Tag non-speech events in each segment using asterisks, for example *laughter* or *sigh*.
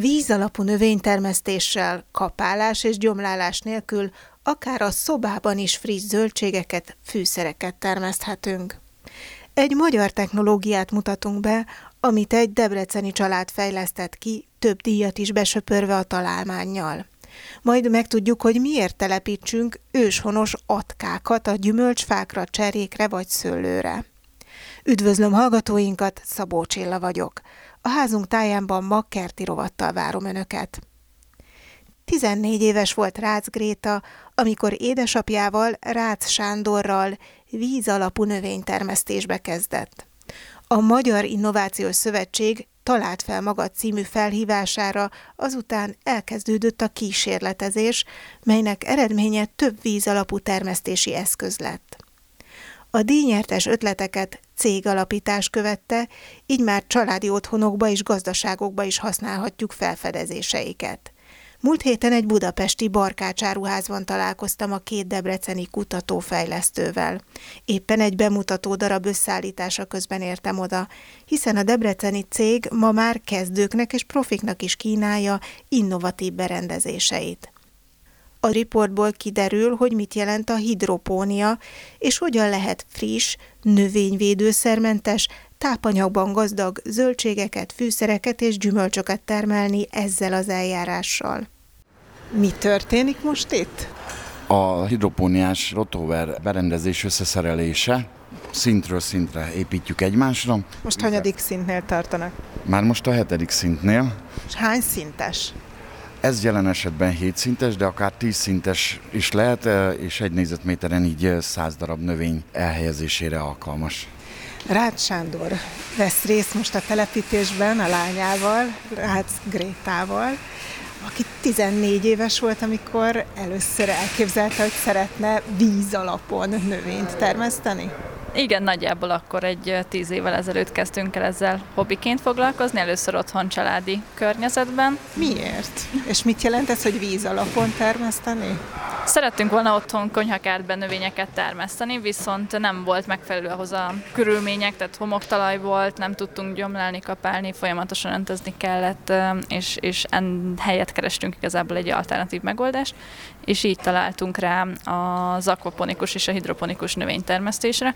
Víz alapú növénytermesztéssel, kapálás és gyomlálás nélkül akár a szobában is friss zöldségeket, fűszereket termeszthetünk. Egy magyar technológiát mutatunk be, amit egy debreceni család fejlesztett ki, több díjat is besöpörve a találmánnyal. Majd megtudjuk, hogy miért telepítsünk őshonos atkákat a gyümölcsfákra, cserékre vagy szőlőre. Üdvözlöm hallgatóinkat, Szabó Csilla vagyok. A házunk tájánban ma kerti rovattal várom Önöket. 14 éves volt Rácz Gréta, amikor édesapjával, Rácz Sándorral víz alapú növénytermesztésbe kezdett. A Magyar Innovációs Szövetség Talált fel magad című felhívására azután elkezdődött a kísérletezés, melynek eredménye több víz alapú termesztési eszköz lett. A díjnyertes ötleteket cégalapítás követte, így már családi otthonokba és gazdaságokba is használhatjuk felfedezéseiket. Múlt héten egy budapesti barkácsáruházban találkoztam a két debreceni kutatófejlesztővel. Éppen egy bemutató darab összeállítása közben értem oda, hiszen a debreceni cég ma már kezdőknek és profiknak is kínálja innovatív berendezéseit. A riportból kiderül, hogy mit jelent a hidropónia, és hogyan lehet friss, növényvédőszermentes, tápanyagban gazdag zöldségeket, fűszereket és gyümölcsöket termelni ezzel az eljárással. Mi történik most itt? A hidropóniás rotover berendezés összeszerelése szintről szintre építjük egymásra. Most hanyadik szintnél tartanak? Már most a hetedik szintnél. És hány szintes? Ez jelen esetben 7 szintes, de akár 10 szintes is lehet, eh, és egy négyzetméteren így 100 eh, darab növény elhelyezésére alkalmas. Rácz Sándor vesz részt most a telepítésben a lányával, Rácz Grétával, aki 14 éves volt, amikor először elképzelte, hogy szeretne víz alapon növényt termeszteni. Igen, nagyjából akkor egy tíz évvel ezelőtt kezdtünk el ezzel hobbiként foglalkozni, először otthon családi környezetben. Miért? És mit jelent ez, hogy víz alapon termeszteni? Szerettünk volna otthon konyhakártban növényeket termeszteni, viszont nem volt megfelelő ahhoz a körülmények, tehát homoktalaj volt, nem tudtunk gyomlálni, kapálni, folyamatosan öntözni kellett, és, és en helyet kerestünk igazából egy alternatív megoldást, és így találtunk rá az akvaponikus és a hidroponikus növénytermesztésre,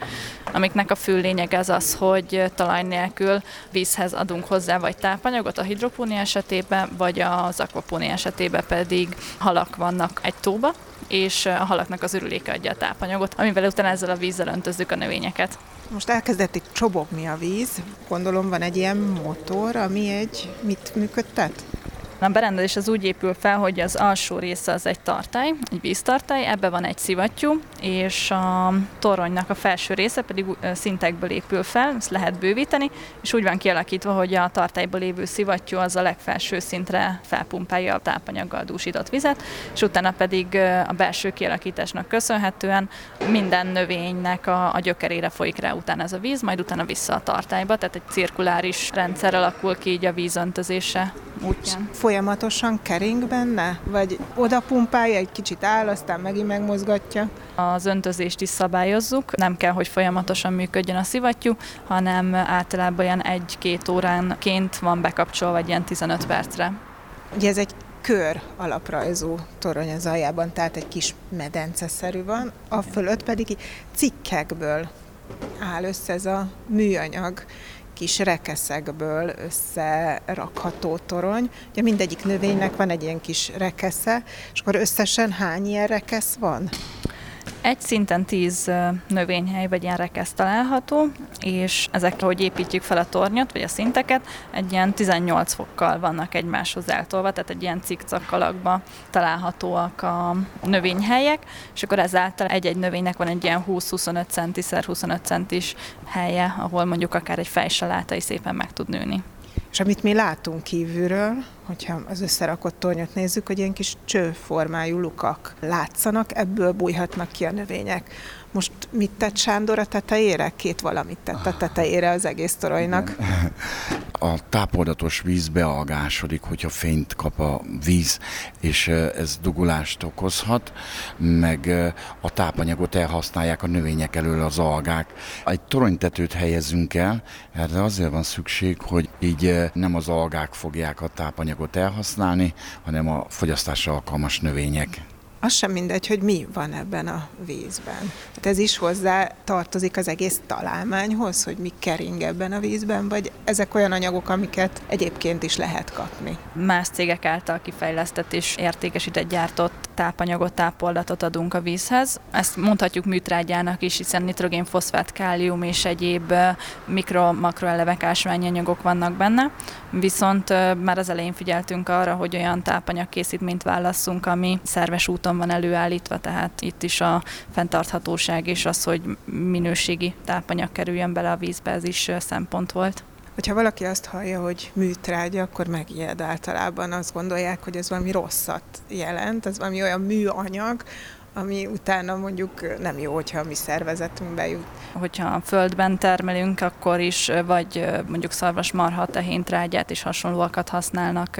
amiknek a fő lényeg az az, hogy talaj nélkül vízhez adunk hozzá vagy tápanyagot a hidropónia esetében, vagy az akvapónia esetében pedig halak vannak egy tóba, és a halaknak az ürüléke adja a tápanyagot, amivel utána ezzel a vízzel öntözzük a növényeket. Most elkezdett itt csobogni a víz, gondolom van egy ilyen motor, ami egy mit működtet? A berendezés az úgy épül fel, hogy az alsó része az egy tartály, egy víztartály, ebbe van egy szivattyú, és a toronynak a felső része pedig szintekből épül fel, ezt lehet bővíteni, és úgy van kialakítva, hogy a tartályból lévő szivattyú az a legfelső szintre felpumpálja a tápanyaggal dúsított vizet, és utána pedig a belső kialakításnak köszönhetően minden növénynek a, a gyökerére folyik rá utána ez a víz, majd utána vissza a tartályba, tehát egy cirkuláris rendszer alakul ki így a vízöntözése útján folyamatosan kering benne? Vagy oda pumpálja, egy kicsit áll, aztán megint megmozgatja? Az öntözést is szabályozzuk, nem kell, hogy folyamatosan működjön a szivattyú, hanem általában ilyen egy-két óránként van bekapcsolva, vagy ilyen 15 percre. Ugye ez egy kör alaprajzú torony az aljában, tehát egy kis medenceszerű van, a fölött pedig cikkekből áll össze ez a műanyag kis rekeszekből összerakható torony. Ugye mindegyik növénynek van egy ilyen kis rekesze, és akkor összesen hány ilyen rekesz van? Egy szinten tíz növényhely vagy ilyen rekesz található, és ezekre, hogy építjük fel a tornyot, vagy a szinteket, egy ilyen 18 fokkal vannak egymáshoz eltolva, tehát egy ilyen cikcak alakba találhatóak a növényhelyek, és akkor ezáltal egy-egy növénynek van egy ilyen 20-25 centiszer 25 centis helye, ahol mondjuk akár egy fejsaláta is szépen meg tud nőni. És amit mi látunk kívülről, hogyha az összerakott tornyot nézzük, hogy ilyen kis csőformájú lukak látszanak, ebből bújhatnak ki a növények. Most mit tett Sándor a tetejére? Két valamit tett a tetejére az egész toronynak. a tápoldatos víz bealgásodik, hogyha fényt kap a víz, és ez dugulást okozhat, meg a tápanyagot elhasználják a növények elől az algák. Egy toronytetőt helyezünk el, erre azért van szükség, hogy így nem az algák fogják a tápanyagot elhasználni, hanem a fogyasztásra alkalmas növények az sem mindegy, hogy mi van ebben a vízben. Hát ez is hozzá tartozik az egész találmányhoz, hogy mi kering ebben a vízben, vagy ezek olyan anyagok, amiket egyébként is lehet kapni. Más cégek által kifejlesztett és értékesített gyártott tápanyagot, tápoldatot adunk a vízhez. Ezt mondhatjuk műtrágyának is, hiszen nitrogén, foszfát, kálium és egyéb mikro-makroelevek ásványi anyagok vannak benne. Viszont már az elején figyeltünk arra, hogy olyan tápanyagkészítményt válasszunk, ami szerves úton van előállítva, tehát itt is a fenntarthatóság és az, hogy minőségi tápanyag kerüljön bele a vízbe, ez is szempont volt. Hogyha valaki azt hallja, hogy műtrágya, akkor megijed általában. Azt gondolják, hogy ez valami rosszat jelent, ez valami olyan műanyag, ami utána mondjuk nem jó, hogyha a mi szervezetünkbe jut. Hogyha a földben termelünk, akkor is vagy mondjuk szarvasmarha, tehéntrágyát és hasonlóakat használnak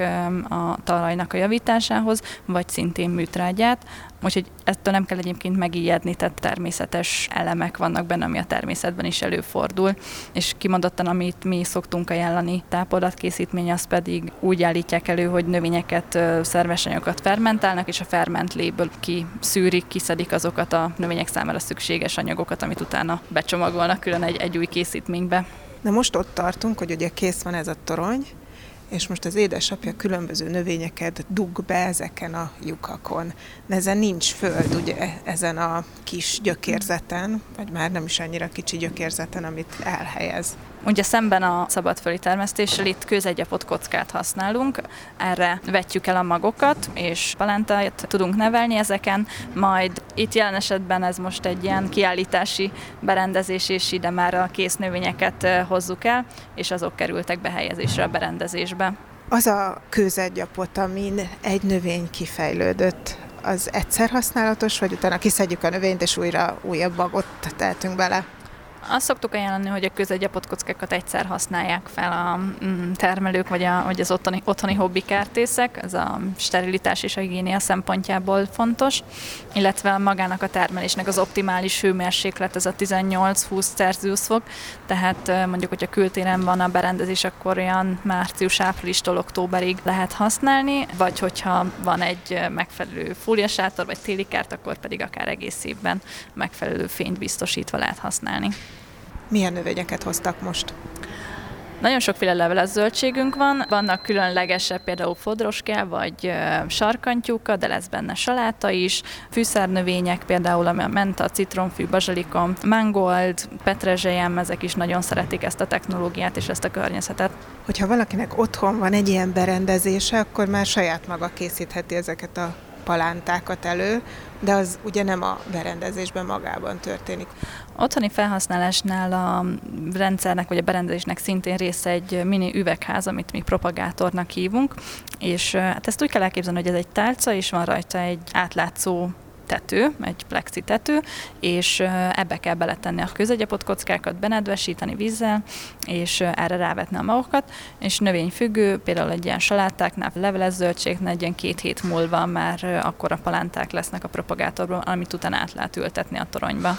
a talajnak a javításához, vagy szintén műtrágyát, Úgyhogy ettől nem kell egyébként megijedni, tehát természetes elemek vannak benne, ami a természetben is előfordul, és kimondottan, amit mi szoktunk ajánlani tápolatkészítmény, az pedig úgy állítják elő, hogy növényeket, szerves anyagokat fermentálnak, és a fermentléből kiszűrik, kiszedik azokat a növények számára szükséges anyagokat, amit utána becsomagolnak külön egy, egy új készítménybe. Na most ott tartunk, hogy ugye kész van ez a torony, és most az édesapja különböző növényeket dug be ezeken a lyukakon. De ezen nincs föld, ugye, ezen a kis gyökérzeten, vagy már nem is annyira kicsi gyökérzeten, amit elhelyez. Ugye szemben a szabadföldi termesztéssel itt kőzegyapot kockát használunk, erre vetjük el a magokat, és palántát tudunk nevelni ezeken, majd itt jelen esetben ez most egy ilyen kiállítási berendezés, és ide már a kész növényeket hozzuk el, és azok kerültek behelyezésre a berendezésbe. Az a kőzegyapot, amin egy növény kifejlődött, az egyszer használatos, vagy utána kiszedjük a növényt, és újra újabb magot tehetünk bele? Azt szoktuk ajánlani, hogy a közegyapott kockákat egyszer használják fel a mm, termelők, vagy, a, vagy az otthoni, otthoni hobbikártészek, ez a sterilitás és a higiénia szempontjából fontos, illetve magának a termelésnek az optimális hőmérséklet, ez a 18-20 Celsius fok, tehát mondjuk, hogyha kültéren van a berendezés, akkor olyan március-áprilistól októberig lehet használni, vagy hogyha van egy megfelelő fóliasátor, vagy téli kárt, akkor pedig akár egész évben megfelelő fényt biztosítva lehet használni. Milyen növényeket hoztak most? Nagyon sokféle leveles zöldségünk van, vannak különlegesebb, például fodroská vagy sarkantyúka, de lesz benne saláta is, fűszernövények, például a menta, citromfű, bazsalikom, mangold, petrezselyem, ezek is nagyon szeretik ezt a technológiát és ezt a környezetet. Hogyha valakinek otthon van egy ilyen berendezése, akkor már saját maga készítheti ezeket a palántákat elő, de az ugye nem a berendezésben magában történik. Otthoni felhasználásnál a rendszernek vagy a berendezésnek szintén része egy mini üvegház, amit mi propagátornak hívunk, és hát ezt úgy kell elképzelni, hogy ez egy tálca, és van rajta egy átlátszó tető, egy plexi tető, és ebbe kell beletenni a közegyapott kockákat, benedvesíteni vízzel, és erre rávetni a magokat, és növényfüggő, például egy ilyen salátáknál, leveles zöldségnél egy ilyen két hét múlva már akkor a palánták lesznek a propagátorban, amit utána át lehet ültetni a toronyba.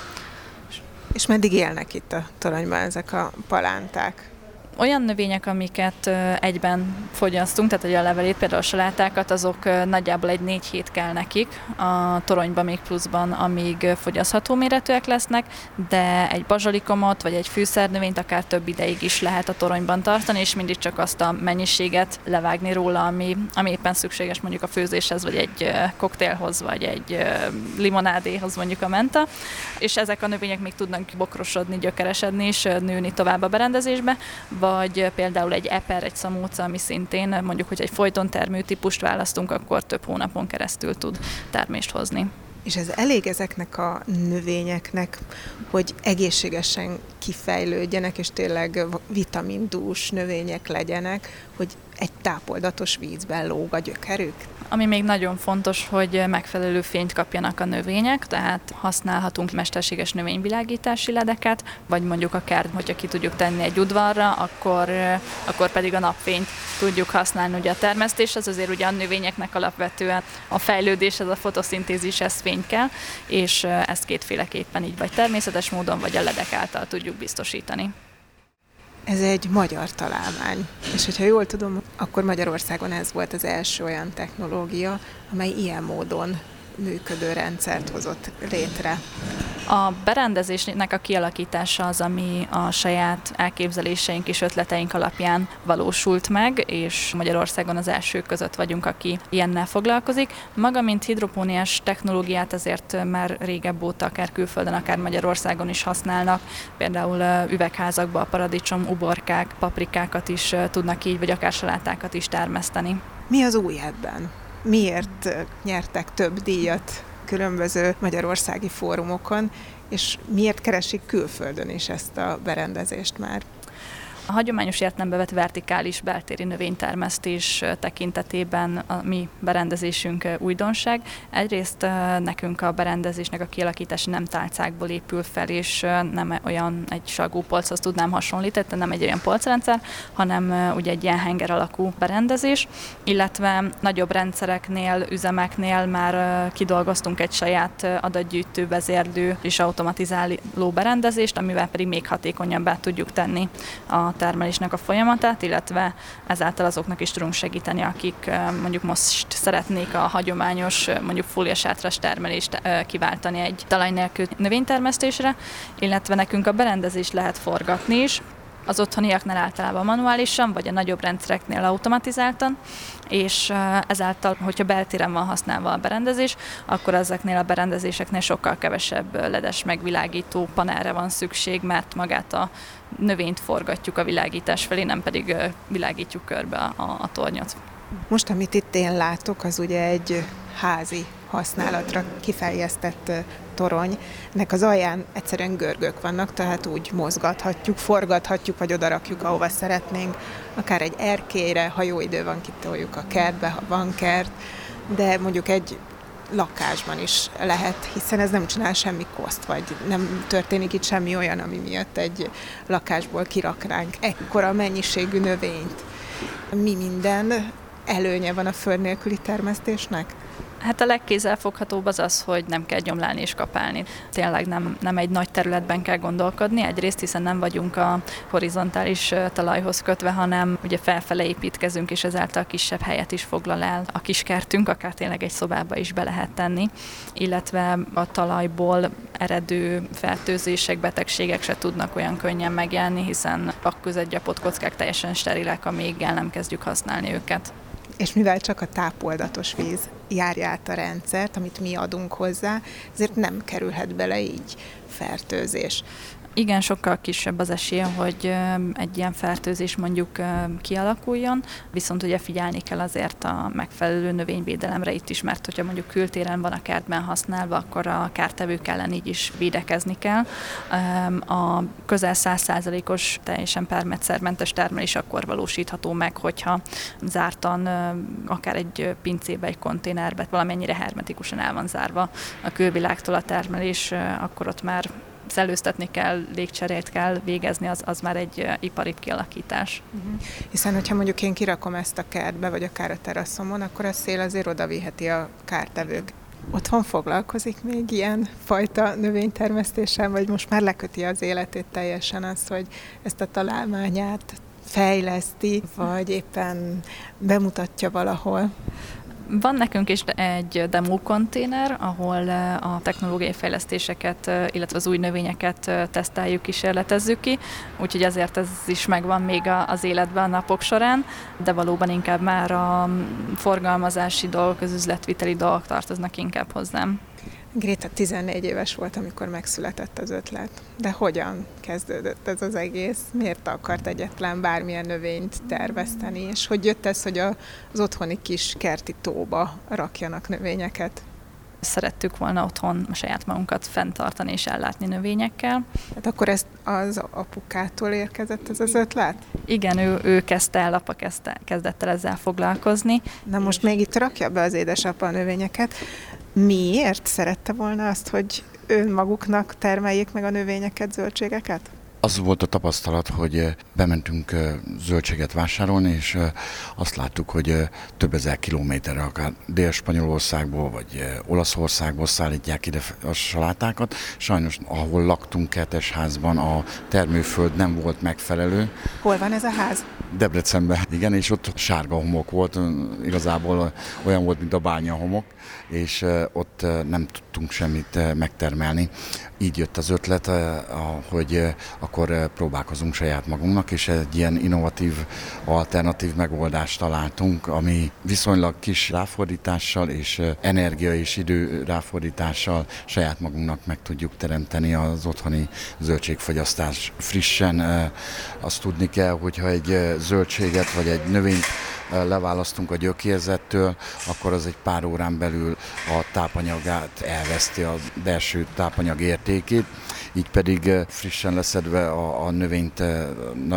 És meddig élnek itt a toronyban ezek a palánták? Olyan növények, amiket egyben fogyasztunk, tehát hogy a levelét, például a salátákat, azok nagyjából egy négy hét kell nekik a toronyba még pluszban, amíg fogyasztható méretűek lesznek, de egy bazsalikomot vagy egy fűszernövényt akár több ideig is lehet a toronyban tartani, és mindig csak azt a mennyiséget levágni róla, ami, ami éppen szükséges mondjuk a főzéshez, vagy egy koktélhoz, vagy egy limonádéhoz mondjuk a menta, és ezek a növények még tudnak bokrosodni, gyökeresedni és nőni tovább a berendezésbe, vagy például egy eper, egy szamóca, ami szintén mondjuk, hogy egy folyton termő típust választunk, akkor több hónapon keresztül tud termést hozni. És ez elég ezeknek a növényeknek, hogy egészségesen kifejlődjenek, és tényleg vitamindús növények legyenek, hogy egy tápoldatos vízben lóg a gyökerük. Ami még nagyon fontos, hogy megfelelő fényt kapjanak a növények, tehát használhatunk mesterséges növényvilágítási ledeket, vagy mondjuk akár, hogyha ki tudjuk tenni egy udvarra, akkor, akkor pedig a napfényt tudjuk használni ugye a termesztés, az azért ugye a növényeknek alapvetően a fejlődés, ez a fotoszintézis, ez fény kell, és ezt kétféleképpen így vagy természetes módon, vagy a ledek által tudjuk biztosítani. Ez egy magyar találmány, és hogyha jól tudom, akkor Magyarországon ez volt az első olyan technológia, amely ilyen módon működő rendszert hozott létre. A berendezésnek a kialakítása az, ami a saját elképzeléseink és ötleteink alapján valósult meg, és Magyarországon az elsők között vagyunk, aki ilyennel foglalkozik. Maga, mint hidropóniás technológiát azért már régebb óta, akár külföldön, akár Magyarországon is használnak. Például üvegházakban a paradicsom, uborkák, paprikákat is tudnak így, vagy akár salátákat is termeszteni. Mi az új ebben? Miért nyertek több díjat különböző magyarországi fórumokon, és miért keresik külföldön is ezt a berendezést már? A hagyományos értelembe vett vertikális beltéri növénytermesztés tekintetében a mi berendezésünk újdonság. Egyrészt nekünk a berendezésnek a kialakítása nem tálcákból épül fel, és nem olyan egy sagúpolchoz tudnám hasonlítani, nem egy olyan polcrendszer, hanem ugye egy ilyen henger alakú berendezés, illetve nagyobb rendszereknél, üzemeknél már kidolgoztunk egy saját adatgyűjtő, vezérlő és automatizáló berendezést, amivel pedig még hatékonyabbá tudjuk tenni a termelésnek a folyamatát, illetve ezáltal azoknak is tudunk segíteni, akik mondjuk most szeretnék a hagyományos, mondjuk fóliasátras termelést kiváltani egy talaj nélkül növénytermesztésre, illetve nekünk a berendezést lehet forgatni is, az otthoniaknál általában manuálisan, vagy a nagyobb rendszereknél automatizáltan, és ezáltal, hogyha beltéren van használva a berendezés, akkor ezeknél a berendezéseknél sokkal kevesebb ledes megvilágító panelre van szükség, mert magát a növényt forgatjuk a világítás felé, nem pedig világítjuk körbe a, a tornyot. Most, amit itt én látok, az ugye egy házi használatra kifejeztett torony. Az alján egyszerűen görgök vannak, tehát úgy mozgathatjuk, forgathatjuk, vagy odarakjuk, ahova szeretnénk. Akár egy erkélyre, ha jó idő van, kitoljuk a kertbe, ha van kert, de mondjuk egy lakásban is lehet, hiszen ez nem csinál semmi koszt, vagy nem történik itt semmi olyan, ami miatt egy lakásból kiraknánk ekkora mennyiségű növényt. Mi minden előnye van a föld nélküli termesztésnek? Hát a legkézzelfoghatóbb az az, hogy nem kell gyomlálni és kapálni. Tényleg nem, nem egy nagy területben kell gondolkodni, egyrészt hiszen nem vagyunk a horizontális talajhoz kötve, hanem ugye felfele építkezünk, és ezáltal kisebb helyet is foglal el a kiskertünk, akár tényleg egy szobába is be lehet tenni, illetve a talajból eredő fertőzések, betegségek se tudnak olyan könnyen megjelenni, hiszen a között kockák teljesen sterilek, amíg el nem kezdjük használni őket és mivel csak a tápoldatos víz járja át a rendszert, amit mi adunk hozzá, ezért nem kerülhet bele így fertőzés igen, sokkal kisebb az esélye, hogy egy ilyen fertőzés mondjuk kialakuljon, viszont ugye figyelni kell azért a megfelelő növényvédelemre itt is, mert hogyha mondjuk kültéren van a kertben használva, akkor a kártevők ellen így is védekezni kell. A közel 100%-os teljesen permetszermentes termelés akkor valósítható meg, hogyha zártan akár egy pincébe, egy konténerbe, valamennyire hermetikusan el van zárva a külvilágtól a termelés, akkor ott már szellőztetni kell, légcserét kell végezni, az, az már egy ipari kialakítás. Uh-huh. Hiszen, hogyha mondjuk én kirakom ezt a kertbe, vagy akár a teraszomon, akkor a szél azért odaviheti a kártevők. Otthon foglalkozik még ilyen fajta növénytermesztéssel, vagy most már leköti az életét teljesen az, hogy ezt a találmányát fejleszti, vagy éppen bemutatja valahol? Van nekünk is egy demo konténer, ahol a technológiai fejlesztéseket, illetve az új növényeket teszteljük, kísérletezzük ki, úgyhogy ezért ez is megvan még az életben a napok során, de valóban inkább már a forgalmazási dolgok, az üzletviteli dolgok tartoznak inkább hozzám. Gréta 14 éves volt, amikor megszületett az ötlet. De hogyan kezdődött ez az egész? Miért akart egyetlen bármilyen növényt terveszteni? És hogy jött ez, hogy a, az otthoni kis kerti tóba rakjanak növényeket? szerettük volna otthon saját magunkat fenntartani és ellátni növényekkel. Hát akkor ez az apukától érkezett ez az ötlet? Igen, ő, ő kezdte el, apa kezdte, kezdett el ezzel foglalkozni. Na most még itt rakja be az édesapa a növényeket. Miért szerette volna azt, hogy önmaguknak termeljék meg a növényeket, zöldségeket? Az volt a tapasztalat, hogy eh, bementünk eh, zöldséget vásárolni, és eh, azt láttuk, hogy több ezer kilométerre, akár Dél-Spanyolországból vagy Olaszországból szállítják ide a salátákat. Sajnos, ahol laktunk kertesházban, a termőföld nem volt megfelelő. Hol van ez a ház? Debrecenben, igen, és ott sárga homok volt, igazából olyan volt, mint a bánya homok, és ott nem tudtunk semmit megtermelni. Így jött az ötlet, hogy akkor próbálkozunk saját magunknak, és egy ilyen innovatív, alternatív megoldást találtunk, ami viszonylag kis ráfordítással és energia és idő ráfordítással saját magunknak meg tudjuk teremteni az otthoni zöldségfogyasztás frissen. Azt tudni kell, hogyha egy zöldséget vagy egy növényt leválasztunk a gyökérzettől, akkor az egy pár órán belül a tápanyagát elveszti, a belső tápanyag értékét, így pedig frissen leszedve a, a növényt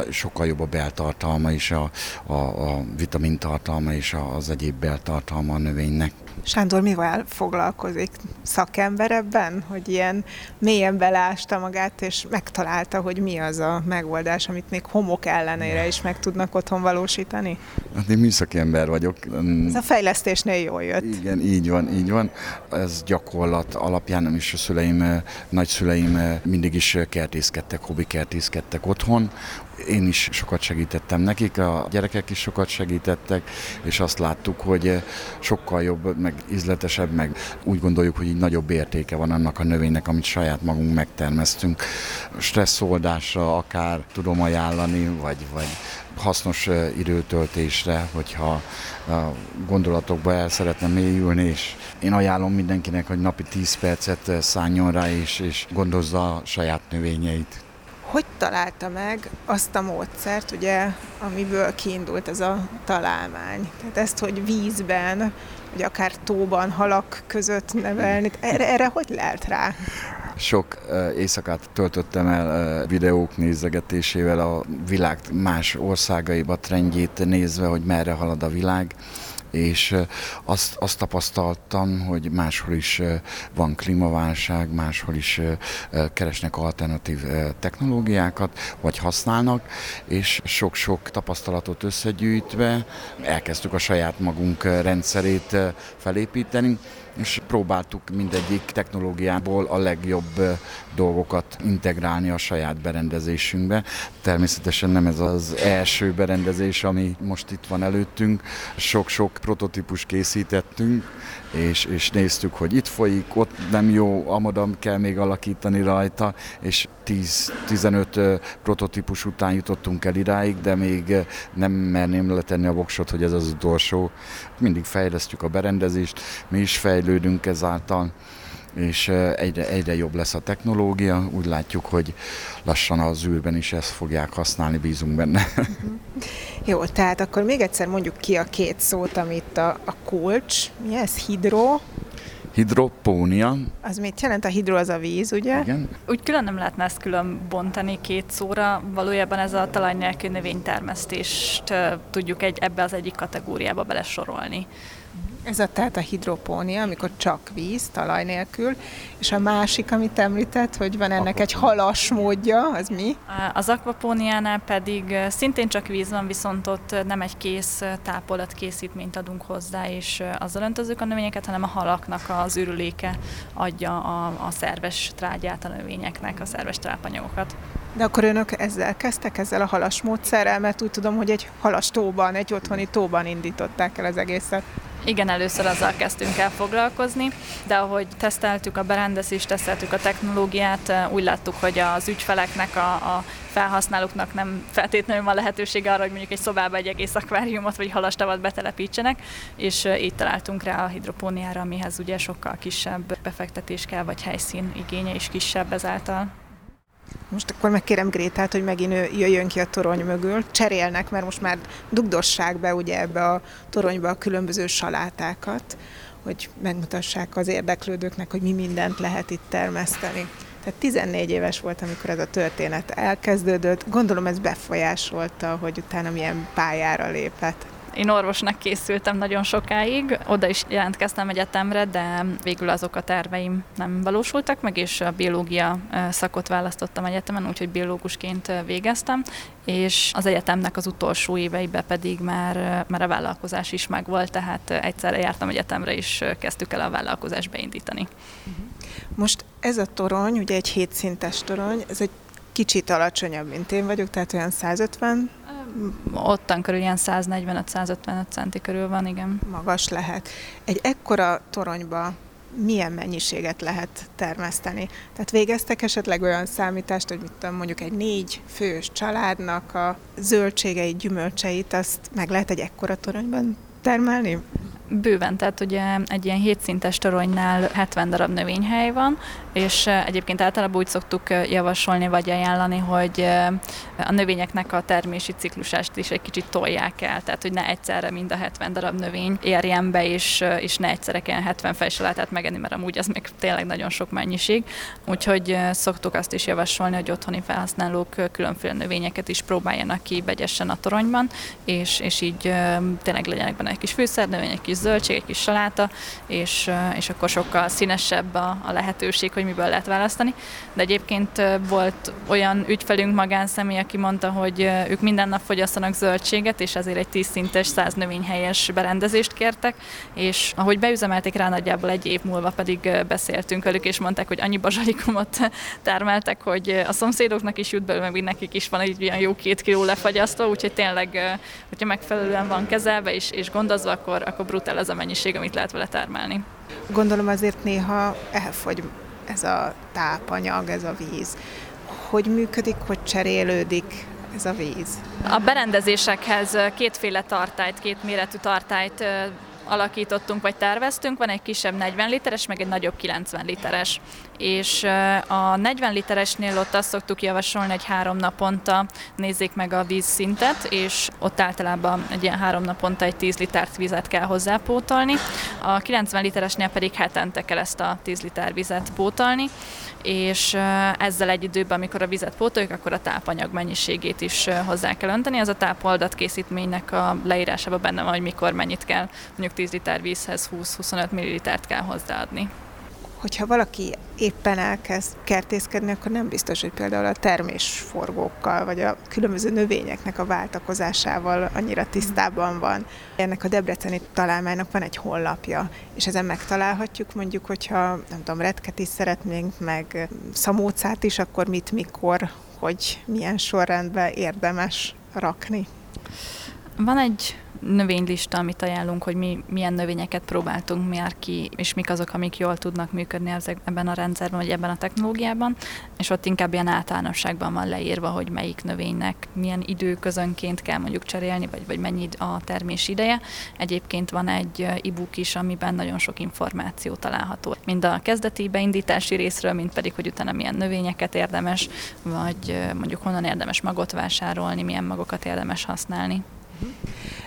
sokkal jobb a beltartalma is, a, a, a vitamintartalma és az egyéb beltartalma a növénynek. Sándor mivel foglalkozik? Szakember ebben, hogy ilyen mélyen belásta magát, és megtalálta, hogy mi az a megoldás, amit még homok ellenére is meg tudnak otthon valósítani? Hát én műszaki ember vagyok. Ez a fejlesztésnél jól jött. Igen, így van, így van. Ez gyakorlat alapján, nem is a szüleim, nagyszüleim mindig is kertészkedtek, hobbi kertészkedtek otthon, én is sokat segítettem nekik, a gyerekek is sokat segítettek, és azt láttuk, hogy sokkal jobb, meg ízletesebb, meg úgy gondoljuk, hogy így nagyobb értéke van annak a növénynek, amit saját magunk megtermesztünk. Stresszoldásra akár tudom ajánlani, vagy, vagy hasznos időtöltésre, hogyha a gondolatokba el szeretne mélyülni, és én ajánlom mindenkinek, hogy napi 10 percet szálljon rá, és, és gondozza a saját növényeit hogy találta meg azt a módszert, ugye, amiből kiindult ez a találmány? Tehát ezt, hogy vízben, vagy akár tóban, halak között nevelni, erre, erre hogy lehet rá? Sok éjszakát töltöttem el videók nézegetésével, a világ más országaiba trendjét nézve, hogy merre halad a világ és azt, azt tapasztaltam, hogy máshol is van klímaválság, máshol is keresnek alternatív technológiákat, vagy használnak, és sok-sok tapasztalatot összegyűjtve elkezdtük a saját magunk rendszerét felépíteni, és próbáltuk mindegyik technológiából a legjobb dolgokat integrálni a saját berendezésünkbe. Természetesen nem ez az első berendezés, ami most itt van előttünk. Sok-sok prototípus készítettünk, és, és néztük, hogy itt folyik, ott nem jó, amadam kell még alakítani rajta, és 10-15 prototípus után jutottunk el iráig, de még nem merném letenni a voksot, hogy ez az utolsó. Mindig fejlesztjük a berendezést, mi is fejlődünk ezáltal és egyre, egyre jobb lesz a technológia. Úgy látjuk, hogy lassan az űrben is ezt fogják használni, bízunk benne. *laughs* Jó, tehát akkor még egyszer mondjuk ki a két szót, amit a, a kulcs, mi ez, hidro, Hidropónia. Az mit jelent? A hidro az a víz, ugye? Igen. Úgy külön nem lehetne ezt külön bontani két szóra. Valójában ez a talaj nélkül növénytermesztést tudjuk egy, ebbe az egyik kategóriába belesorolni. Ez a tehát a hidropónia, amikor csak víz, talaj nélkül, és a másik, amit említett, hogy van ennek egy halas módja, az mi? Az akvapóniánál pedig szintén csak víz van, viszont ott nem egy kész tápolat készítményt adunk hozzá, és azzal öntözzük a növényeket, hanem a halaknak az ürüléke adja a, a szerves trágyát a növényeknek, a szerves trápanyagokat. De akkor önök ezzel kezdtek, ezzel a halas módszerrel, mert úgy tudom, hogy egy halas tóban, egy otthoni tóban indították el az egészet. Igen, először azzal kezdtünk el foglalkozni, de ahogy teszteltük a berendezést, teszteltük a technológiát, úgy láttuk, hogy az ügyfeleknek, a, a felhasználóknak nem feltétlenül van lehetősége arra, hogy mondjuk egy szobába egy egész akváriumot vagy halastavat betelepítsenek, és így találtunk rá a hidropóniára, amihez ugye sokkal kisebb befektetés kell, vagy helyszín igénye is kisebb ezáltal. Most akkor megkérem Grétát, hogy megint ő jöjjön ki a torony mögül. Cserélnek, mert most már dugdossák be ugye ebbe a toronyba a különböző salátákat, hogy megmutassák az érdeklődőknek, hogy mi mindent lehet itt termeszteni. Tehát 14 éves volt, amikor ez a történet elkezdődött. Gondolom ez befolyásolta, hogy utána milyen pályára lépett. Én orvosnak készültem nagyon sokáig, oda is jelentkeztem egyetemre, de végül azok a terveim nem valósultak meg, és a biológia szakot választottam egyetemen, úgyhogy biológusként végeztem, és az egyetemnek az utolsó éveiben pedig már, már a vállalkozás is megvolt, tehát egyszerre jártam egyetemre, és kezdtük el a vállalkozást beindítani. Most ez a torony, ugye egy hétszintes torony, ez egy kicsit alacsonyabb, mint én vagyok, tehát olyan 150 Ottan körül ilyen 145-155 centi körül van, igen. Magas lehet. Egy ekkora toronyba milyen mennyiséget lehet termeszteni. Tehát végeztek esetleg olyan számítást, hogy mit tudom, mondjuk egy négy fős családnak a zöldségeit, gyümölcseit, azt meg lehet egy ekkora toronyban termelni? Bőven, tehát ugye egy ilyen hétszintes toronynál 70 darab növényhely van, és egyébként általában úgy szoktuk javasolni vagy ajánlani, hogy a növényeknek a termési ciklusást is egy kicsit tolják el, tehát hogy ne egyszerre mind a 70 darab növény érjen be, és, és ne egyszerre kell 70 fejsalátát megenni, mert amúgy az még tényleg nagyon sok mennyiség. Úgyhogy szoktuk azt is javasolni, hogy otthoni felhasználók különféle növényeket is próbáljanak ki vegyesen a toronyban, és, és így tényleg legyenek benne egy kis fűszernövény, egy kis zöldség, egy kis saláta, és, és akkor sokkal színesebb a, a lehetőség, hogy miből lehet választani. De egyébként volt olyan ügyfelünk magánszemély, aki mondta, hogy ők minden nap fogyasztanak zöldséget, és ezért egy 10 szintes, 100 növényhelyes berendezést kértek, és ahogy beüzemelték rá, nagyjából egy év múlva pedig beszéltünk velük, és mondták, hogy annyi bazsalikomot *laughs* termeltek, hogy a szomszédoknak is jut belőle, meg nekik is van egy ilyen jó két kiló lefagyasztva, úgyhogy tényleg, hogyha megfelelően van kezelve és, és gondozva, akkor, akkor brutál az a mennyiség, amit lehet vele termelni. Gondolom azért néha elfogy ez a tápanyag, ez a víz. Hogy működik, hogy cserélődik ez a víz? A berendezésekhez kétféle tartályt, két méretű tartályt alakítottunk vagy terveztünk, van egy kisebb 40 literes, meg egy nagyobb 90 literes. És a 40 literesnél ott azt szoktuk javasolni, hogy három naponta nézzék meg a vízszintet, és ott általában egy ilyen három naponta egy 10 litert vizet kell hozzápótolni. A 90 literesnél pedig hetente kell ezt a 10 liter vizet pótolni, és ezzel egy időben, amikor a vizet pótoljuk, akkor a tápanyag mennyiségét is hozzá kell önteni. Ez a tápoldat készítménynek a leírásában benne van, hogy mikor mennyit kell, mondjuk 10 liter vízhez 20-25 millilitert kell hozzáadni hogyha valaki éppen elkezd kertészkedni, akkor nem biztos, hogy például a termésforgókkal, vagy a különböző növényeknek a váltakozásával annyira tisztában van. Ennek a Debreceni találmánynak van egy honlapja, és ezen megtalálhatjuk mondjuk, hogyha nem tudom, retket is szeretnénk, meg szamócát is, akkor mit, mikor, hogy milyen sorrendben érdemes rakni. Van egy növénylista, amit ajánlunk, hogy mi milyen növényeket próbáltunk már ki, és mik azok, amik jól tudnak működni ebben a rendszerben, vagy ebben a technológiában, és ott inkább ilyen általánosságban van leírva, hogy melyik növénynek milyen időközönként kell mondjuk cserélni, vagy, vagy mennyi a termés ideje. Egyébként van egy e-book is, amiben nagyon sok információ található. Mind a kezdeti beindítási részről, mind pedig, hogy utána milyen növényeket érdemes, vagy mondjuk honnan érdemes magot vásárolni, milyen magokat érdemes használni.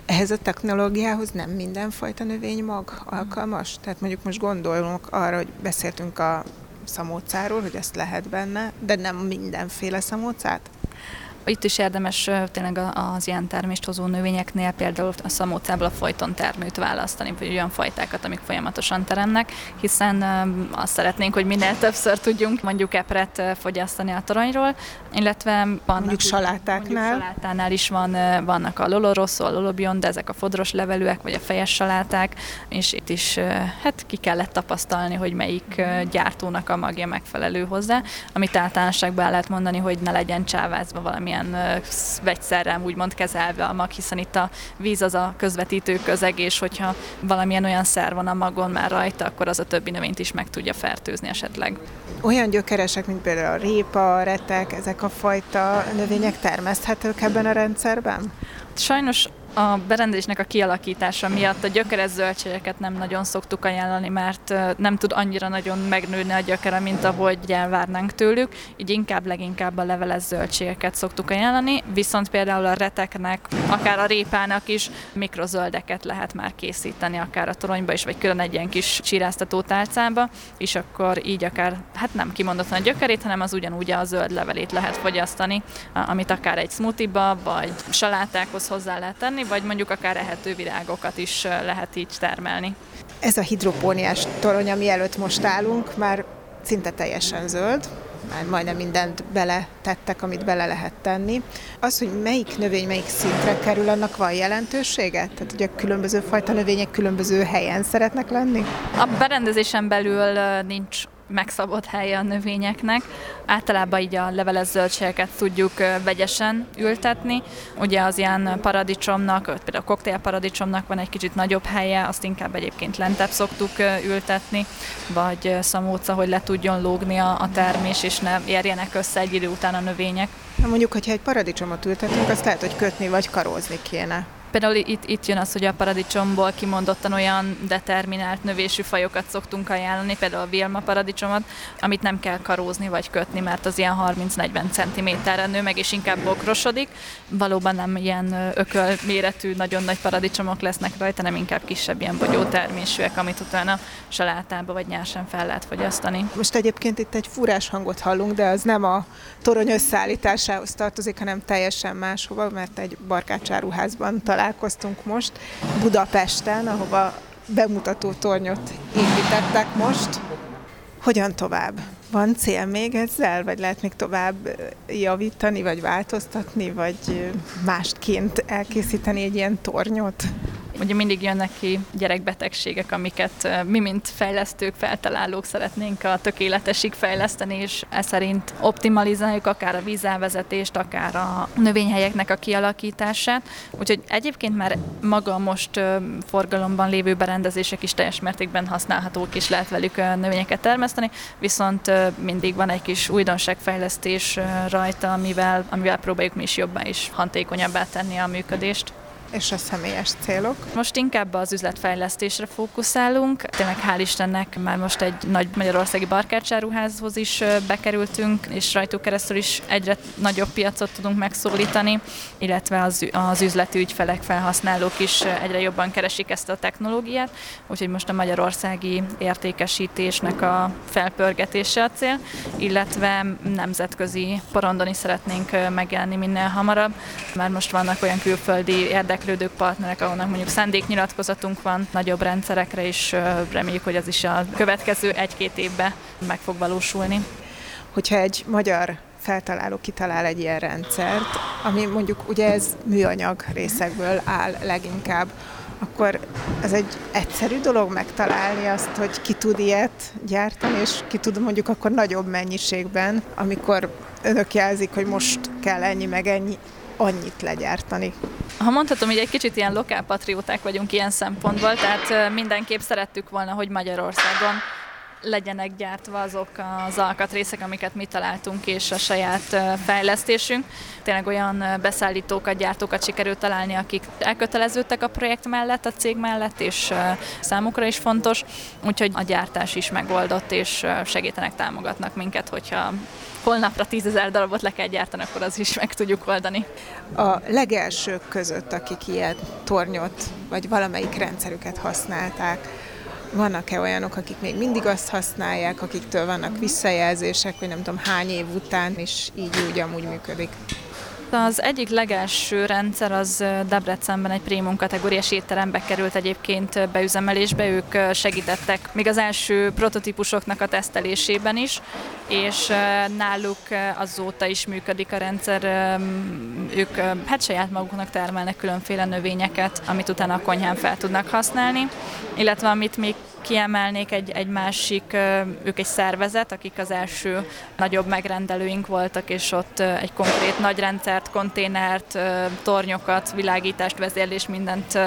Ehhez a technológiához nem mindenfajta növénymag alkalmas? Tehát mondjuk most gondolunk arra, hogy beszéltünk a szamócáról, hogy ezt lehet benne, de nem mindenféle szamócát? Itt is érdemes tényleg az ilyen termést hozó növényeknél például a szamócából a folyton termőt választani, vagy olyan fajtákat, amik folyamatosan teremnek, hiszen azt szeretnénk, hogy minél többször tudjunk mondjuk epret fogyasztani a toronyról, illetve vannak, mondjuk salátáknál. Mondjuk salátánál is van, vannak a lolorosszó, a lolobion, de ezek a fodros levelűek, vagy a fejes saláták, és itt is hát ki kellett tapasztalni, hogy melyik gyártónak a magja megfelelő hozzá, amit általánosságban el lehet mondani, hogy ne legyen csávázva valamilyen valamilyen vegyszerrel úgymond kezelve a mag, hiszen itt a víz az a közvetítő közeg, és hogyha valamilyen olyan szer van a magon már rajta, akkor az a többi növényt is meg tudja fertőzni esetleg. Olyan gyökeresek, mint például a répa, a retek, ezek a fajta növények termeszthetők ebben a rendszerben? Sajnos A berendezésnek a kialakítása miatt a gyökeres zöldségeket nem nagyon szoktuk ajánlani, mert nem tud annyira nagyon megnőni a gyökere, mint ahogy elvárnánk tőlük, így inkább leginkább a leveles zöldségeket szoktuk ajánlani, viszont például a reteknek, akár a répának is mikrozöldeket lehet már készíteni, akár a toronyba is, vagy külön egy ilyen kis csiráztató tálcába, és akkor így akár, hát nem kimondottan a gyökerét, hanem az ugyanúgy a zöld levelét lehet fogyasztani, amit akár egy smoothie-ba, vagy salátákhoz hozzá lehet tenni, vagy mondjuk akár ehető virágokat is lehet így termelni. Ez a hidropóniás torony, ami előtt most állunk, már szinte teljesen zöld, már majdnem mindent bele tettek, amit bele lehet tenni. Az, hogy melyik növény melyik szintre kerül, annak van jelentősége? Tehát ugye különböző fajta növények különböző helyen szeretnek lenni? A berendezésen belül nincs megszabott helye a növényeknek. Általában így a leveles zöldségeket tudjuk vegyesen ültetni. Ugye az ilyen paradicsomnak, például a koktélparadicsomnak van egy kicsit nagyobb helye, azt inkább egyébként lentebb szoktuk ültetni, vagy szamóca, hogy le tudjon lógni a, termés, és ne érjenek össze egy idő után a növények. Mondjuk, hogyha egy paradicsomot ültetünk, azt lehet, hogy kötni vagy karózni kéne. Például itt, itt jön az, hogy a paradicsomból kimondottan olyan determinált növésű fajokat szoktunk ajánlani, például a Vilma paradicsomot, amit nem kell karózni vagy kötni, mert az ilyen 30-40 cm-re nő meg, és inkább bokrosodik. Valóban nem ilyen ököl méretű, nagyon nagy paradicsomok lesznek rajta, nem inkább kisebb ilyen bogyó termésűek, amit utána salátába vagy nyersen fel lehet fogyasztani. Most egyébként itt egy furás hangot hallunk, de az nem a torony összeállításához tartozik, hanem teljesen máshova, mert egy barkácsáruházban találkozunk találkoztunk most Budapesten, ahova bemutató tornyot építettek most. Hogyan tovább? Van cél még ezzel, vagy lehet még tovább javítani, vagy változtatni, vagy másként elkészíteni egy ilyen tornyot? Ugye mindig jönnek ki gyerekbetegségek, amiket mi, mint fejlesztők, feltalálók szeretnénk a tökéletesig fejleszteni, és ez szerint optimalizáljuk akár a vízelvezetést, akár a növényhelyeknek a kialakítását. Úgyhogy egyébként már maga most forgalomban lévő berendezések is teljes mértékben használhatók, és lehet velük növényeket termeszteni, viszont mindig van egy kis újdonságfejlesztés rajta, amivel, amivel próbáljuk mi is jobban és hatékonyabbá tenni a működést és a személyes célok? Most inkább az üzletfejlesztésre fókuszálunk. Tényleg hál' Istennek már most egy nagy magyarországi barkácsáruházhoz is bekerültünk, és rajtuk keresztül is egyre nagyobb piacot tudunk megszólítani, illetve az, az üzleti ügyfelek, felhasználók is egyre jobban keresik ezt a technológiát, úgyhogy most a magyarországi értékesítésnek a felpörgetése a cél, illetve nemzetközi porondon is szeretnénk megjelenni minél hamarabb, mert most vannak olyan külföldi érdek érdeklődők, partnerek, ahonnan mondjuk szándéknyilatkozatunk van nagyobb rendszerekre, és reméljük, hogy az is a következő egy-két évben meg fog valósulni. Hogyha egy magyar feltaláló kitalál egy ilyen rendszert, ami mondjuk ugye ez műanyag részekből áll leginkább, akkor ez egy egyszerű dolog megtalálni azt, hogy ki tud ilyet gyártani, és ki tud mondjuk akkor nagyobb mennyiségben, amikor önök jelzik, hogy most kell ennyi meg ennyi, annyit legyártani. Ha mondhatom, hogy egy kicsit ilyen lokálpatrióták vagyunk ilyen szempontból, tehát mindenképp szerettük volna, hogy Magyarországon legyenek gyártva azok az alkatrészek, amiket mi találtunk, és a saját fejlesztésünk. Tényleg olyan beszállítókat, gyártókat sikerült találni, akik elköteleződtek a projekt mellett, a cég mellett, és számukra is fontos, úgyhogy a gyártás is megoldott, és segítenek, támogatnak minket, hogyha holnapra tízezer darabot le kell gyártani, akkor az is meg tudjuk oldani. A legelsők között, akik ilyen tornyot, vagy valamelyik rendszerüket használták, vannak-e olyanok, akik még mindig azt használják, akiktől vannak visszajelzések, hogy nem tudom hány év után, és így úgy amúgy működik? Az egyik legelső rendszer az Debrecenben egy prémum kategóriás étterembe került egyébként beüzemelésbe, ők segítettek még az első prototípusoknak a tesztelésében is, és náluk azóta is működik a rendszer, ők hát saját maguknak termelnek különféle növényeket, amit utána a konyhán fel tudnak használni, illetve amit még kiemelnék egy, egy másik, ők egy szervezet, akik az első nagyobb megrendelőink voltak, és ott egy konkrét nagy rendszert, konténert, tornyokat, világítást, vezérlés, mindent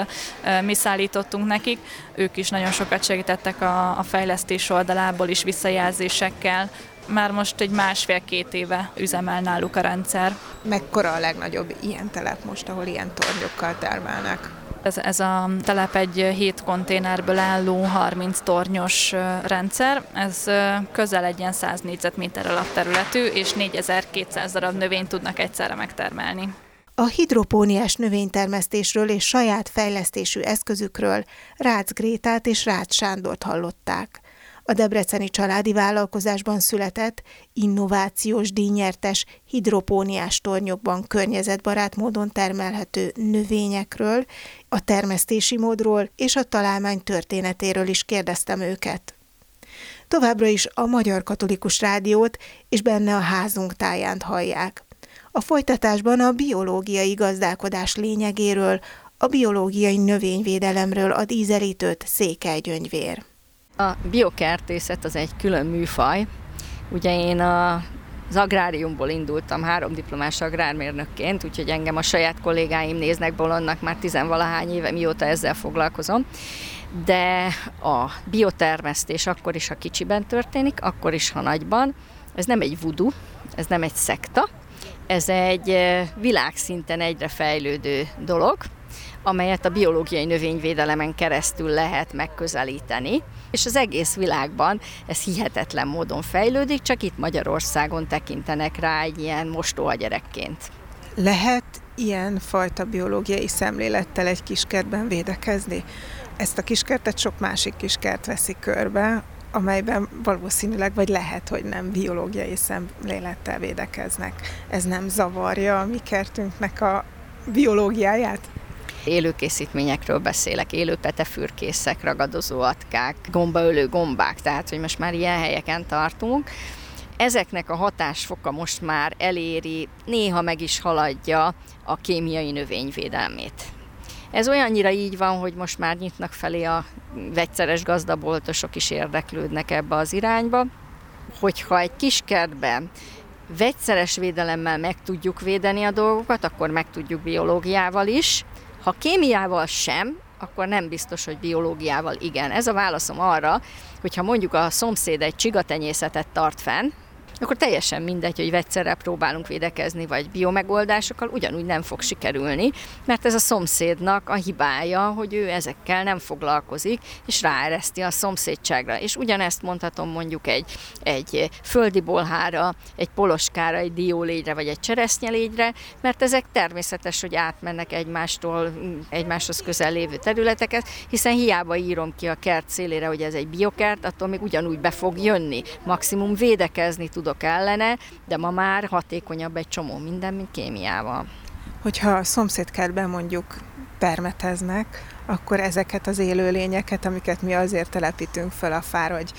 mi szállítottunk nekik. Ők is nagyon sokat segítettek a, a fejlesztés oldalából is visszajelzésekkel, Már most egy másfél-két éve üzemel náluk a rendszer. Mekkora a legnagyobb ilyen telep most, ahol ilyen tornyokkal termelnek? Ez, ez a telep egy 7 konténerből álló 30 tornyos rendszer. Ez közel egy ilyen 100 négyzetméter alatt területű, és 4200 darab növényt tudnak egyszerre megtermelni. A hidropóniás növénytermesztésről és saját fejlesztésű eszközükről Rácz Grétát és Rácz Sándort hallották. A debreceni családi vállalkozásban született, innovációs díjnyertes hidropóniás tornyokban környezetbarát módon termelhető növényekről, a termesztési módról és a találmány történetéről is kérdeztem őket. Továbbra is a Magyar Katolikus Rádiót és benne a házunk táján hallják. A folytatásban a biológiai gazdálkodás lényegéről, a biológiai növényvédelemről ad ízelítőt Székely Gyöngyvér. A biokertészet az egy külön műfaj. Ugye én a az agráriumból indultam három diplomás agrármérnökként, úgyhogy engem a saját kollégáim néznek bolondnak már tizenvalahány éve, mióta ezzel foglalkozom. De a biotermesztés akkor is, ha kicsiben történik, akkor is, ha nagyban. Ez nem egy vudu, ez nem egy szekta, ez egy világszinten egyre fejlődő dolog, amelyet a biológiai növényvédelemen keresztül lehet megközelíteni, és az egész világban ez hihetetlen módon fejlődik, csak itt Magyarországon tekintenek rá egy ilyen mostoha gyerekként. Lehet ilyen fajta biológiai szemlélettel egy kiskertben védekezni? Ezt a kiskertet sok másik kiskert veszi körbe, amelyben valószínűleg, vagy lehet, hogy nem biológiai szemlélettel védekeznek. Ez nem zavarja a mi kertünknek a biológiáját? Élőkészítményekről beszélek, élő petefürkészek, ragadozó atkák, gombaölő gombák, tehát hogy most már ilyen helyeken tartunk. Ezeknek a hatásfoka most már eléri, néha meg is haladja a kémiai növényvédelmét. Ez olyannyira így van, hogy most már nyitnak felé a vegyszeres gazdaboltosok is érdeklődnek ebbe az irányba, hogyha egy kis kertben vegyszeres védelemmel meg tudjuk védeni a dolgokat, akkor meg tudjuk biológiával is. Ha kémiával sem, akkor nem biztos, hogy biológiával igen. Ez a válaszom arra, hogyha mondjuk a szomszéd egy csigatenyészetet tart fenn, akkor teljesen mindegy, hogy vegyszerrel próbálunk védekezni, vagy biomegoldásokkal, ugyanúgy nem fog sikerülni, mert ez a szomszédnak a hibája, hogy ő ezekkel nem foglalkozik, és ráereszti a szomszédságra. És ugyanezt mondhatom mondjuk egy, egy földi bolhára, egy poloskára, egy diólégyre, vagy egy cseresznyelégyre, mert ezek természetes, hogy átmennek egymástól, egymáshoz közel lévő területeket, hiszen hiába írom ki a kert szélére, hogy ez egy biokert, attól még ugyanúgy be fog jönni. Maximum védekezni tud tudok ellene, de ma már hatékonyabb egy csomó minden, mint kémiával. Hogyha a szomszédkertben mondjuk permeteznek, akkor ezeket az élőlényeket, amiket mi azért telepítünk föl a fára, hogy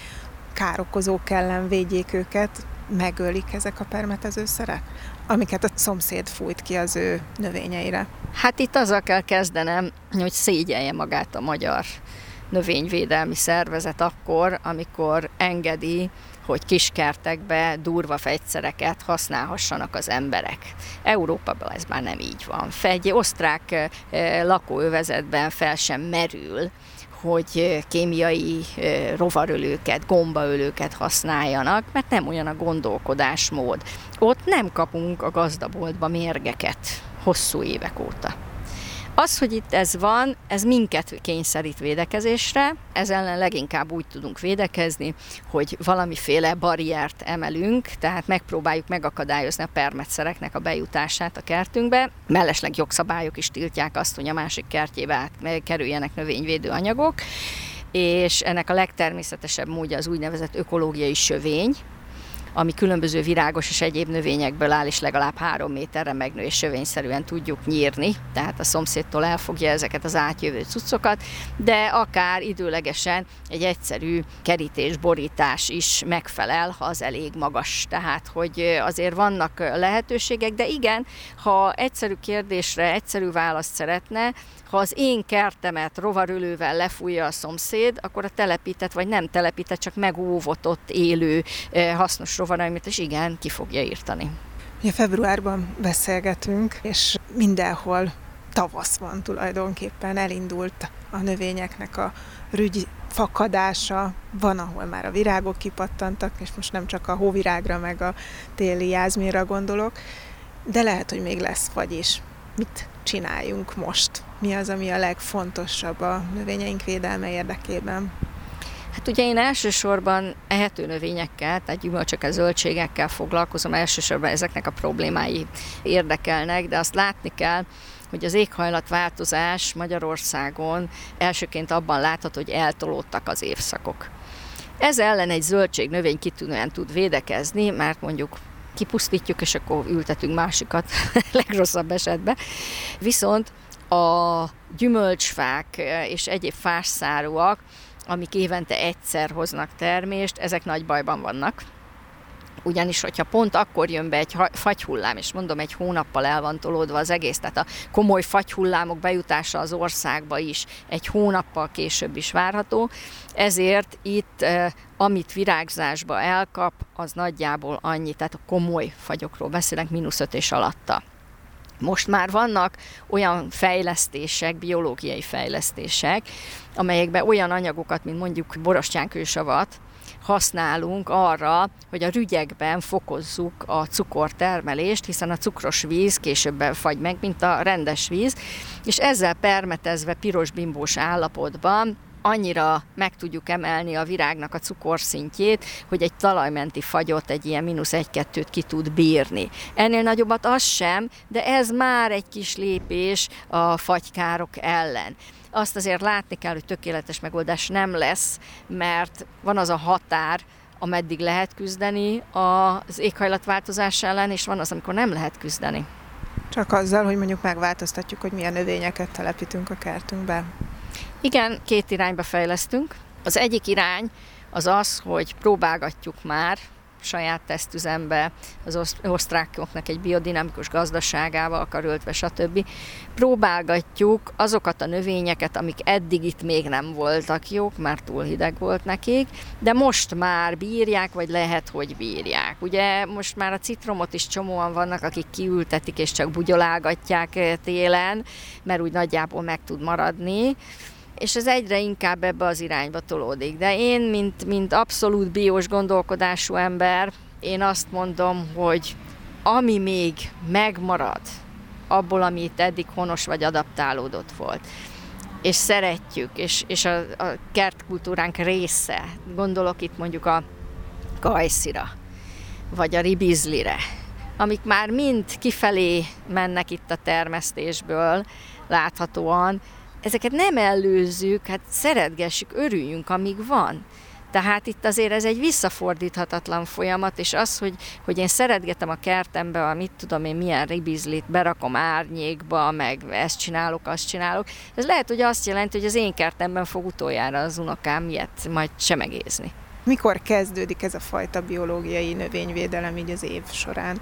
károkozók ellen védjék őket, megölik ezek a permetezőszerek, amiket a szomszéd fújt ki az ő növényeire. Hát itt azzal kell kezdenem, hogy szégyelje magát a magyar növényvédelmi szervezet akkor, amikor engedi hogy kiskertekbe durva fegyszereket használhassanak az emberek. Európában ez már nem így van. Egy osztrák lakóövezetben fel sem merül, hogy kémiai rovarölőket, gombaölőket használjanak, mert nem olyan a gondolkodásmód. Ott nem kapunk a gazdaboltba mérgeket hosszú évek óta. Az, hogy itt ez van, ez minket kényszerít védekezésre, ez ellen leginkább úgy tudunk védekezni, hogy valamiféle barriert emelünk, tehát megpróbáljuk megakadályozni a permetszereknek a bejutását a kertünkbe. Mellesleg jogszabályok is tiltják azt, hogy a másik kertjébe kerüljenek növényvédő anyagok, és ennek a legtermészetesebb módja az úgynevezett ökológiai sövény, ami különböző virágos és egyéb növényekből áll, és legalább három méterre megnő, és sövényszerűen tudjuk nyírni, tehát a szomszédtól elfogja ezeket az átjövő cuccokat, de akár időlegesen egy egyszerű kerítés, borítás is megfelel, ha az elég magas. Tehát, hogy azért vannak lehetőségek, de igen, ha egyszerű kérdésre egyszerű választ szeretne, ha az én kertemet rovarölővel lefújja a szomszéd, akkor a telepített vagy nem telepített, csak megóvott ott élő hasznos rovaraimat, és igen, ki fogja írtani. Ugye februárban beszélgetünk, és mindenhol tavasz van tulajdonképpen, elindult a növényeknek a rügy fakadása, van, ahol már a virágok kipattantak, és most nem csak a hóvirágra, meg a téli jázmira gondolok, de lehet, hogy még lesz fagy is. Mit csináljunk most? Mi az, ami a legfontosabb a növényeink védelme érdekében? Hát ugye én elsősorban ehető növényekkel, tehát gyümölcsökkel, zöldségekkel foglalkozom, elsősorban ezeknek a problémái érdekelnek, de azt látni kell, hogy az éghajlatváltozás Magyarországon elsőként abban látható, hogy eltolódtak az évszakok. Ez ellen egy zöldség növény kitűnően tud védekezni, mert mondjuk kipusztítjuk, és akkor ültetünk másikat *laughs* legrosszabb esetben. Viszont a gyümölcsfák és egyéb fászáruak, amik évente egyszer hoznak termést, ezek nagy bajban vannak ugyanis hogyha pont akkor jön be egy fagyhullám, és mondom, egy hónappal el van tolódva az egész, tehát a komoly fagyhullámok bejutása az országba is egy hónappal később is várható, ezért itt amit virágzásba elkap, az nagyjából annyi, tehát a komoly fagyokról beszélek, mínusz öt és alatta. Most már vannak olyan fejlesztések, biológiai fejlesztések, amelyekben olyan anyagokat, mint mondjuk borostyánkősavat, használunk arra, hogy a rügyekben fokozzuk a cukortermelést, hiszen a cukros víz később fagy meg, mint a rendes víz, és ezzel permetezve piros bimbós állapotban annyira meg tudjuk emelni a virágnak a cukorszintjét, hogy egy talajmenti fagyot, egy ilyen mínusz egy-kettőt ki tud bírni. Ennél nagyobbat az sem, de ez már egy kis lépés a fagykárok ellen azt azért látni kell, hogy tökéletes megoldás nem lesz, mert van az a határ, ameddig lehet küzdeni az éghajlatváltozás ellen, és van az, amikor nem lehet küzdeni. Csak azzal, hogy mondjuk megváltoztatjuk, hogy milyen növényeket telepítünk a kertünkbe. Igen, két irányba fejlesztünk. Az egyik irány az az, hogy próbálgatjuk már saját tesztüzembe, az osztrákoknak egy biodinamikus gazdaságával karöltve, stb. Próbálgatjuk azokat a növényeket, amik eddig itt még nem voltak jók, mert túl hideg volt nekik, de most már bírják, vagy lehet, hogy bírják. Ugye most már a citromot is csomóan vannak, akik kiültetik és csak bugyolálgatják eh, télen, mert úgy nagyjából meg tud maradni és ez egyre inkább ebbe az irányba tolódik. De én, mint, mint abszolút biós gondolkodású ember, én azt mondom, hogy ami még megmarad abból, ami itt eddig honos vagy adaptálódott volt, és szeretjük, és, és a, a kertkultúránk része, gondolok itt mondjuk a kajszira, vagy a ribizlire, amik már mind kifelé mennek itt a termesztésből láthatóan, ezeket nem előzzük, hát szeretgessük, örüljünk, amíg van. Tehát itt azért ez egy visszafordíthatatlan folyamat, és az, hogy, hogy én szeretgetem a kertembe, a mit tudom én, milyen ribizlit, berakom árnyékba, meg ezt csinálok, azt csinálok, ez lehet, hogy azt jelenti, hogy az én kertemben fog utoljára az unokám ilyet majd semegézni. Mikor kezdődik ez a fajta biológiai növényvédelem így az év során?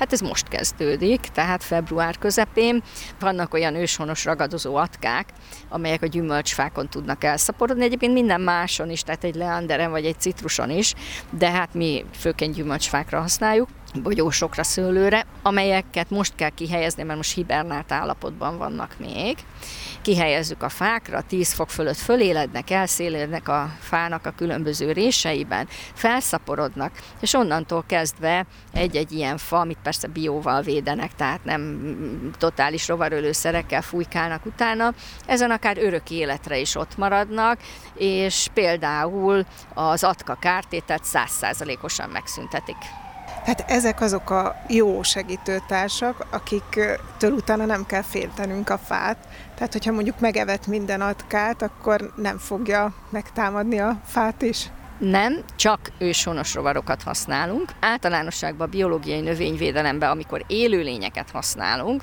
Hát ez most kezdődik, tehát február közepén. Vannak olyan őshonos ragadozó atkák, amelyek a gyümölcsfákon tudnak elszaporodni, egyébként minden máson is, tehát egy leanderen vagy egy citruson is, de hát mi főként gyümölcsfákra használjuk bogyósokra, szőlőre, amelyeket most kell kihelyezni, mert most hibernált állapotban vannak még. Kihelyezzük a fákra, 10 fok fölött fölélednek, elszélednek a fának a különböző réseiben, felszaporodnak, és onnantól kezdve egy-egy ilyen fa, amit persze bióval védenek, tehát nem totális rovarölőszerekkel fújkálnak utána, ezen akár örök életre is ott maradnak, és például az atka kártétet százszázalékosan megszüntetik. Tehát ezek azok a jó segítőtársak, akiktől utána nem kell féltenünk a fát. Tehát, hogyha mondjuk megevet minden atkát, akkor nem fogja megtámadni a fát is. Nem, csak őshonos rovarokat használunk. Általánosságban biológiai növényvédelemben, amikor élőlényeket használunk,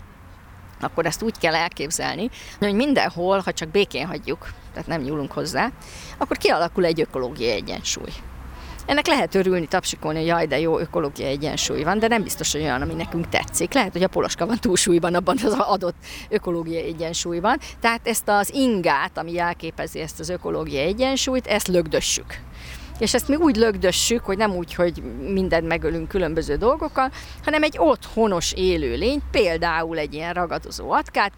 akkor ezt úgy kell elképzelni, hogy mindenhol, ha csak békén hagyjuk, tehát nem nyúlunk hozzá, akkor kialakul egy ökológiai egyensúly. Ennek lehet örülni, tapsikolni, hogy jaj, de jó ökológiai egyensúly van, de nem biztos, hogy olyan, ami nekünk tetszik. Lehet, hogy a poloska van túlsúlyban abban az adott ökológiai egyensúlyban. Tehát ezt az ingát, ami jelképezi ezt az ökológiai egyensúlyt, ezt lögdössük. És ezt mi úgy lögdössük, hogy nem úgy, hogy mindent megölünk különböző dolgokkal, hanem egy otthonos élőlény, például egy ilyen ragadozó atkát,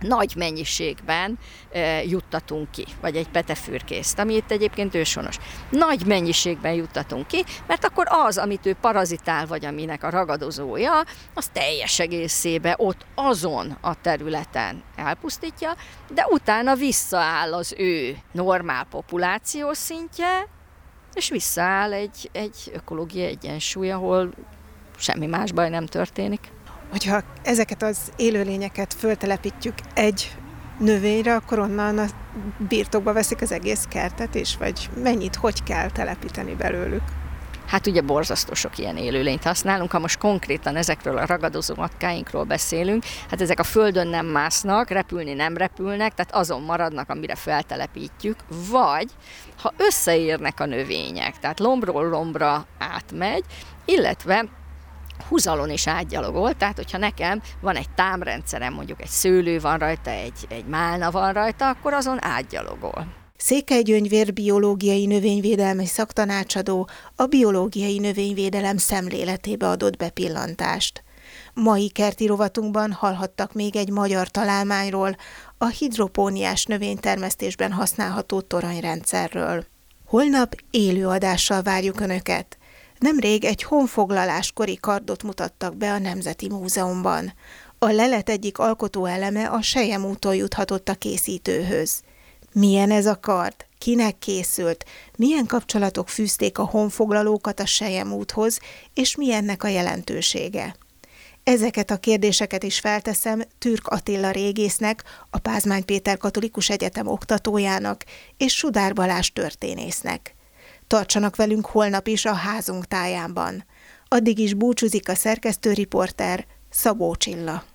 nagy mennyiségben e, juttatunk ki, vagy egy petefürkészt, ami itt egyébként őshonos. Nagy mennyiségben juttatunk ki, mert akkor az, amit ő parazitál, vagy aminek a ragadozója, az teljes egészébe ott azon a területen elpusztítja, de utána visszaáll az ő normál populáció szintje, és visszaáll egy, egy ökológiai egyensúly, ahol semmi más baj nem történik hogyha ezeket az élőlényeket föltelepítjük egy növényre, akkor onnan a birtokba veszik az egész kertet is, vagy mennyit, hogy kell telepíteni belőlük? Hát ugye borzasztó sok ilyen élőlényt használunk, ha most konkrétan ezekről a ragadozó matkáinkról beszélünk, hát ezek a földön nem másznak, repülni nem repülnek, tehát azon maradnak, amire feltelepítjük, vagy ha összeérnek a növények, tehát lombról lombra átmegy, illetve húzalon is átgyalogol, tehát hogyha nekem van egy támrendszerem, mondjuk egy szőlő van rajta, egy, egy málna van rajta, akkor azon átgyalogol. Székely Gyöngyvér biológiai növényvédelmi szaktanácsadó a biológiai növényvédelem szemléletébe adott bepillantást. Mai kerti rovatunkban hallhattak még egy magyar találmányról, a hidropóniás növénytermesztésben használható toronyrendszerről. Holnap élő adással várjuk Önöket. Nemrég egy honfoglaláskori kardot mutattak be a Nemzeti Múzeumban. A lelet egyik alkotó eleme a Sejem úton juthatott a készítőhöz. Milyen ez a kard? Kinek készült? Milyen kapcsolatok fűzték a honfoglalókat a Sejem úthoz, és mi ennek a jelentősége? Ezeket a kérdéseket is felteszem Türk Attila régésznek, a Pázmány Péter Katolikus Egyetem oktatójának és Sudár Balázs történésznek. Tartsanak velünk holnap is a házunk tájában. Addig is búcsúzik a szerkesztőriporter Szabó Csilla.